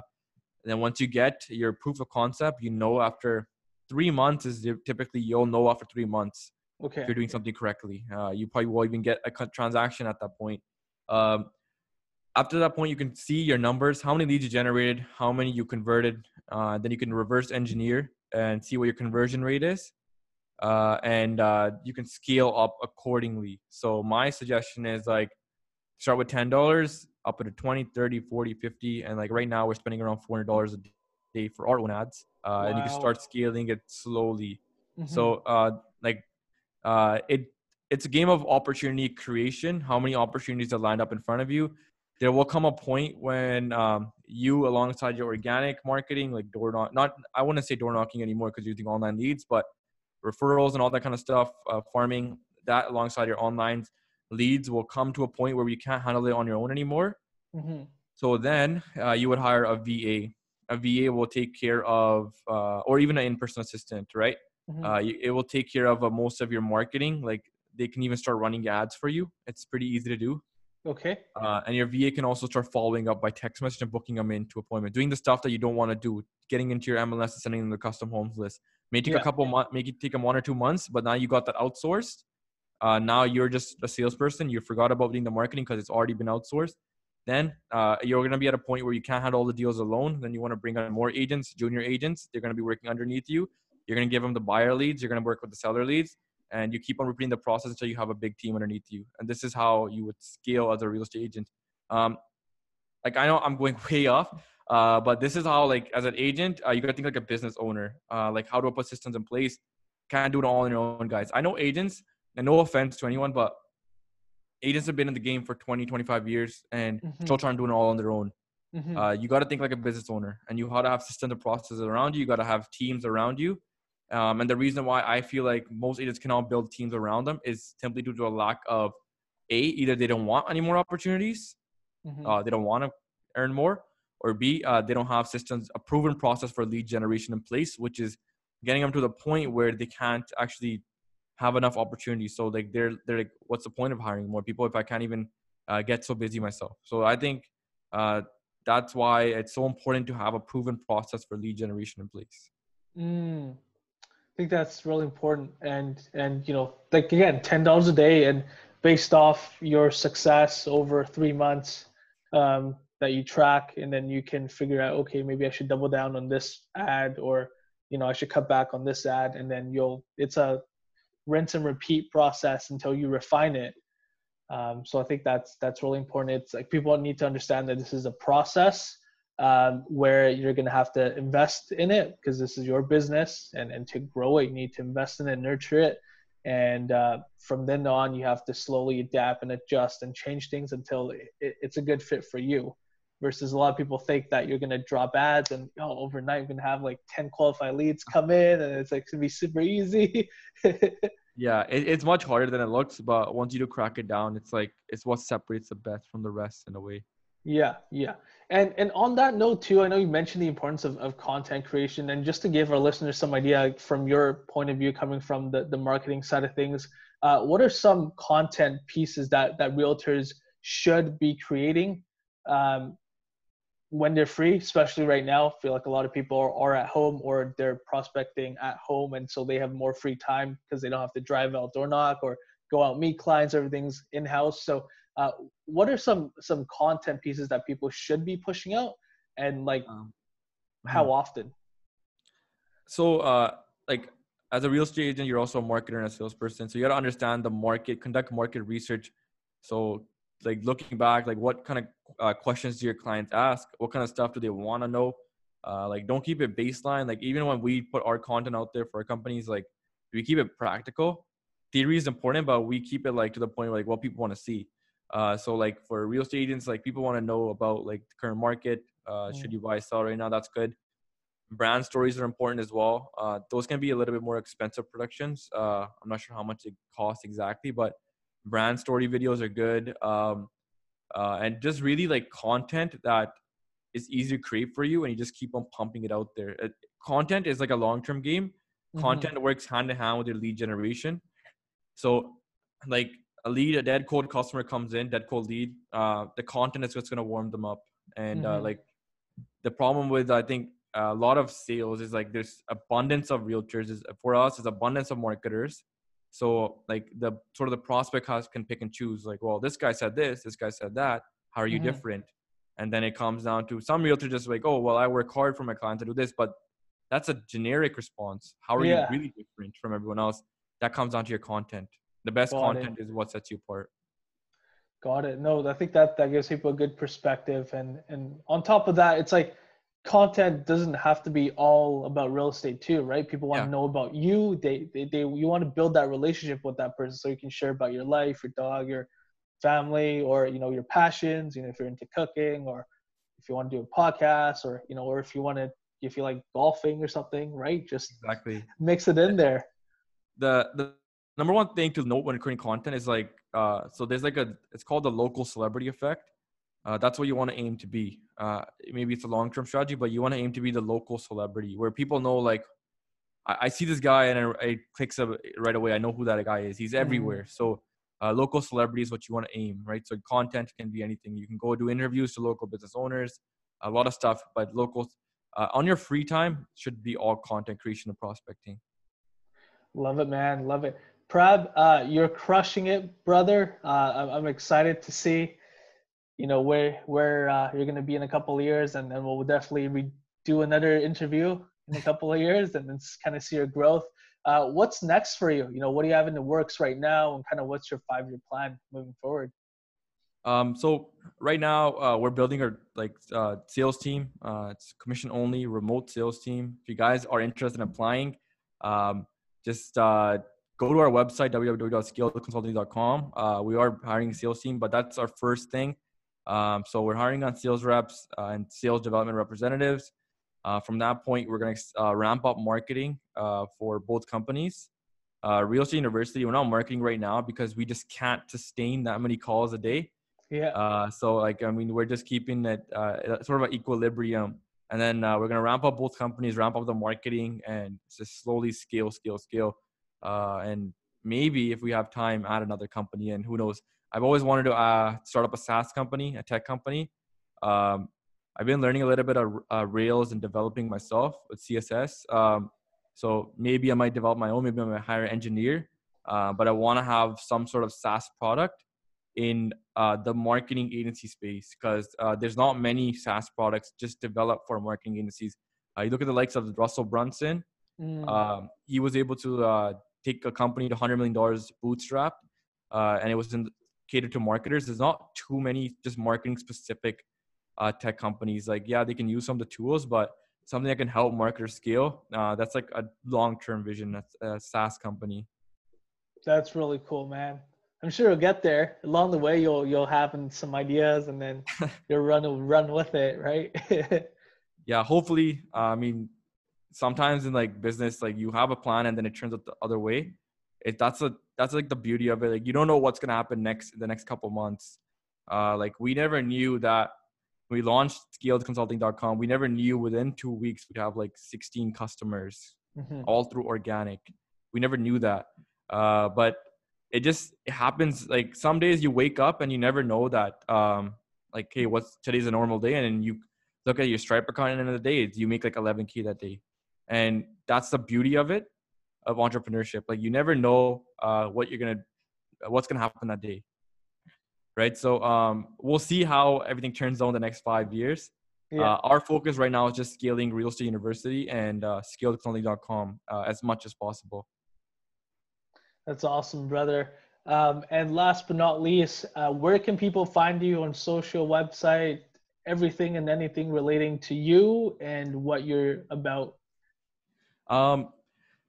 and then once you get your proof of concept, you know after three months is typically you'll know after three months Okay. if you're doing something correctly. Uh, you probably will even get a transaction at that point. Um, after that point, you can see your numbers, how many leads you generated, how many you converted. Uh, then you can reverse engineer and see what your conversion rate is. Uh, and uh, you can scale up accordingly. So my suggestion is like start with $10, up to 20, 30, 40, 50. And like right now we're spending around $400 a day for our own ads. Uh, And you can start scaling it slowly. Mhm. So uh, like uh, it it's a game of opportunity creation. How many opportunities are lined up in front of you? There will come a point when um, you, alongside your organic marketing, like door knock, not I wouldn't say door knocking anymore because you're using online leads, but referrals and all that kind of stuff, uh, farming that alongside your online leads will come to a point where you can't handle it on your own anymore. Mhm. So then uh, you would hire a VA. A VA will take care of, uh, or even an in-person assistant, right? Mhm. Uh, you, it will take care of uh, most of your marketing. Like they can even start running ads for you. It's pretty easy to do. Okay. Uh, and your VA can also start following up by text message and booking them into appointment, doing the stuff that you don't want to do, getting into your MLS and sending them the custom homes list. May take Yeah. a couple months, make it take them one or two months, but now you got that outsourced. Uh, now you're just a salesperson. You forgot about doing the marketing because it's already been outsourced. Then uh, you're going to be at a point where you can't handle all the deals alone. Then you want to bring on more agents, junior agents. They're going to be working underneath you. You're going to give them the buyer leads. You're going to work with the seller leads and you keep on repeating the process until you have a big team underneath you. And this is how you would scale as a real estate agent. Um, like I know I'm going <laughs> way off, uh, but this is how like as an agent, uh, you gotta think like a business owner. Uh, like how to put systems in place. Can't do it all on your own, guys. I know agents, and no offense to anyone, but agents have been in the game for 20, 25 years and Mhm. still trying to do it all on their own. Mhm. Uh, you got to think like a business owner, and you got to have systems and processes around you. You got to have teams around you. Um, and the reason why I feel like most agents cannot build teams around them is simply due to a lack of a either they don't want any more opportunities, Mhm. uh, they don't want to earn more, or b uh, they don't have systems a proven process for lead generation in place, which is getting them to the point where they can't actually have enough opportunities. So like they're they're like, what's the point of hiring more people if I can't even uh, get so busy myself? So I think uh, that's why it's so important to have a proven process for lead generation in place. Mm. Think that's really important, and and you know, like again, ten dollars a day, and based off your success over three months um, that you track, and then you can figure out, okay, maybe I should double down on this ad, or you know, I should cut back on this ad, and then you'll. It's a rinse and repeat process until you refine it. Um, so I think that's that's really important. It's like people need to understand that this is a process um, where you're going to have to invest in it because this is your business and, and to grow it you need to invest in it nurture it. And uh, from then on you have to slowly adapt and adjust and change things until it, it's a good fit for you. Versus a lot of people think that you're going to drop ads and oh overnight you're going to have like 10 qualified leads come in and it's like going to be super easy. <laughs> Yeah, it, it's much harder than it looks, but once you do crack it down, it's like it's what separates the best from the rest in a way. Yeah, yeah. And and on that note too, I know you mentioned the importance of, of content creation. And just to give our listeners some idea from your point of view, coming from the, the marketing side of things, uh, what are some content pieces that that realtors should be creating um, when they're free, especially right now? I feel like a lot of people are, are at home or they're prospecting at home, and so they have more free time because they don't have to drive out door knock or go out meet clients. Everything's in house. So uh, what are some some content pieces that people should be pushing out and like Um, how often So, uh, like as a real estate agent, you're also a marketer and a salesperson. So you got to understand the market, conduct market research. So, like looking back, like what kind of uh, questions do your clients ask? What kind of stuff do they want to know? Uh, like, don't keep it baseline. Like, even when we put our content out there for our companies, like we keep it practical. Theory is important, but we keep it like to the point where, like what people want to see. Uh, so like for real estate agents, like people want to know about like the current market. Uh, Mm. Should you buy sell right now? That's good. Brand stories are important as well. Uh, those can be a little bit more expensive productions. Uh, I'm not sure how much it costs exactly, but brand story videos are good. Um, uh, and just really like content that is easy to create for you, and you just keep on pumping it out there. Uh, content is like a long-term game. Mhm. Content works hand in hand with your lead generation. So, like a lead, a dead cold customer comes in, dead cold lead. Uh, the content is what's going to warm them up. And uh, Mhm. like the problem with I think a lot of sales is like there's abundance of realtors. Is for us, is abundance of marketers. So like the sort of the prospect has can pick and choose. Like, well, this guy said this, this guy said that. How are you Mhm. different? And then it comes down to some realtors just like, oh, well, I work hard for my client to do this, but that's a generic response. How are Yeah. you really different from everyone else? That comes down to your content. The best Got content is what sets you apart. Got it. No, I think that that gives people a good perspective, and and on top of that, it's like content doesn't have to be all about real estate too, right? People want Yeah. to know about you. They, they they you want to build that relationship with that person, so you can share about your life, your dog, your family, or you know your passions. You know if you're into cooking, or if you want to do a podcast, or you know, or if you want to if you like golfing or something, right? Just Exactly. mix it in there. the the number one thing to note when creating content is like uh so there's like a it's called the local celebrity effect. Uh, that's what you want to aim to be. Uh maybe it's a long-term strategy but you want to aim to be the local celebrity where people know like i, I see this guy and I, I clicks up right away i know who that guy is. He's everywhere. So uh, local celebrity is what you want to aim right? So content can be anything. You can go do interviews to local business owners a lot of stuff but local uh, on your free time should be all content creation and prospecting. Love it, man. Love it. Prab, uh, you're crushing it, brother. Uh, I'm, excited to see, you know, where where uh, you're gonna be in a couple of years, and then we'll definitely re- do another interview in a couple of years, and then kind of see your growth. Uh, what's next for you? You know, what do you have in the works right now, and kind of what's your five year plan moving forward? Um, so right now uh, we're building our like uh, sales team. It's commission only, remote sales team. If you guys are interested in applying, um, just go to our website www.scaledconsulting.com. Uh, we are hiring a sales team, but that's our first thing. Um, so we're hiring on sales reps uh, and sales development representatives. Uh, from that point, we're going to uh, ramp up marketing uh, for both companies. Uh, Real Estate University, we're not marketing right now because we just can't sustain that many calls a day. Yeah. Uh, so like I mean, we're just keeping it uh, sort of an equilibrium, and then uh, we're gonna ramp up both companies, ramp up the marketing, and just slowly scale, scale, scale, uh, and maybe if we have time, add another company. And who knows? I've always wanted to uh, start up a SaaS company, a tech company. Um, I've been learning a little bit of uh, Rails and developing myself with CSS. Um, so maybe I might develop my own. Maybe I might hire an engineer. Uh, but I want to have some sort of SaaS product in uh, the marketing agency space because uh, there's not many SaaS products just developed for marketing agencies. Uh, you look at the likes of Russell Brunson. Mm. Um, he was able to uh, take a company to $100 million bootstrap, uh, and it was in, catered to marketers. There's not too many just marketing specific uh, tech companies. Like, yeah, they can use some of the tools, but something that can help marketers scale. Uh, that's like a long term vision. That's a SaaS company. That's really cool, man. I'm sure you'll get there. Along the way, you'll you'll have some ideas, and then <laughs> you'll run run with it, right? <laughs> yeah hopefully uh, i mean sometimes in like business like you have a plan and then it turns out the other way it that's a that's like the beauty of it. Like you don't know what's going to happen next the next couple months. Uh like we never knew that we launched scaledconsulting.com we never knew within two weeks we'd have like 16 customers Mhm. all through organic. We never knew that. Uh but it just it happens like some days you wake up and you never know that um like hey what's today's a normal day and then you look at your stripe account at the end of the day you make like 11k that day and that's the beauty of it of entrepreneurship like you never know uh what you're gonna what's gonna happen that day right so um we'll see how everything turns out in the next five years Yeah. uh, our focus right now is just scaling real estate university and uh, scaledconsulting.com uh, as much as possible That's awesome, brother. Um, and last but not least, uh, where can people find you on social website, everything and anything relating to you and what you're about? Um,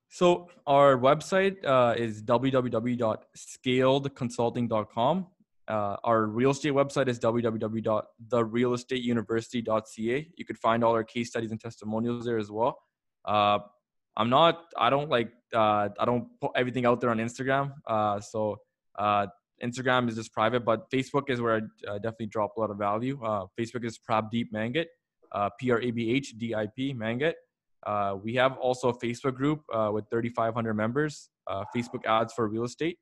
so our website uh, is www.scaledconsulting.com. Uh, our real estate website is www.therealestateuniversity.ca. You could find all our case studies and testimonials there as well. Uh, I'm not, I don't like, uh, I don't put everything out there on Instagram. Uh, so uh, Instagram is just private, but Facebook is where I uh, definitely drop a lot of value. Facebook is Prabhdip Mangit, uh, P R A B H D I P Mangit. Uh, we have also a Facebook group uh, with 3,500 members. Uh, Facebook ads for real estate.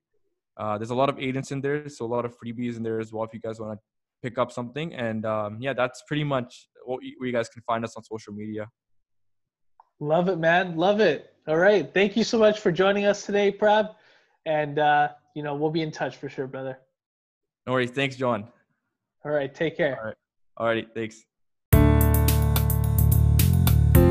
Uh, there's a lot of agents in there, so a lot of freebies in there as well if you guys want to pick up something. And um, yeah, that's pretty much what you, where you guys can find us on social media. Love it, man. Love it. All right. Thank you so much for joining us today, Prab. And, uh, you know, we'll be in touch for sure, brother. No worries. Thanks, John. All right. Take care. All right. All righty. Thanks.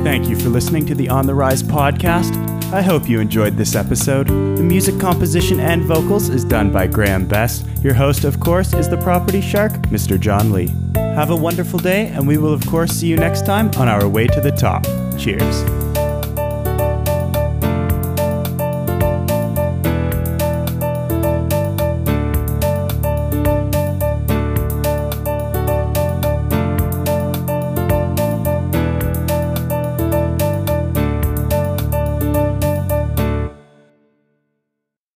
Thank you for listening to the On the Rise podcast. I hope you enjoyed this episode. The music composition and vocals is done by Graham Best. Your host, of course, is the property shark, Mr. John Lee. Have a wonderful day, and we will, of course, see you next time on our way to the top. Cheers.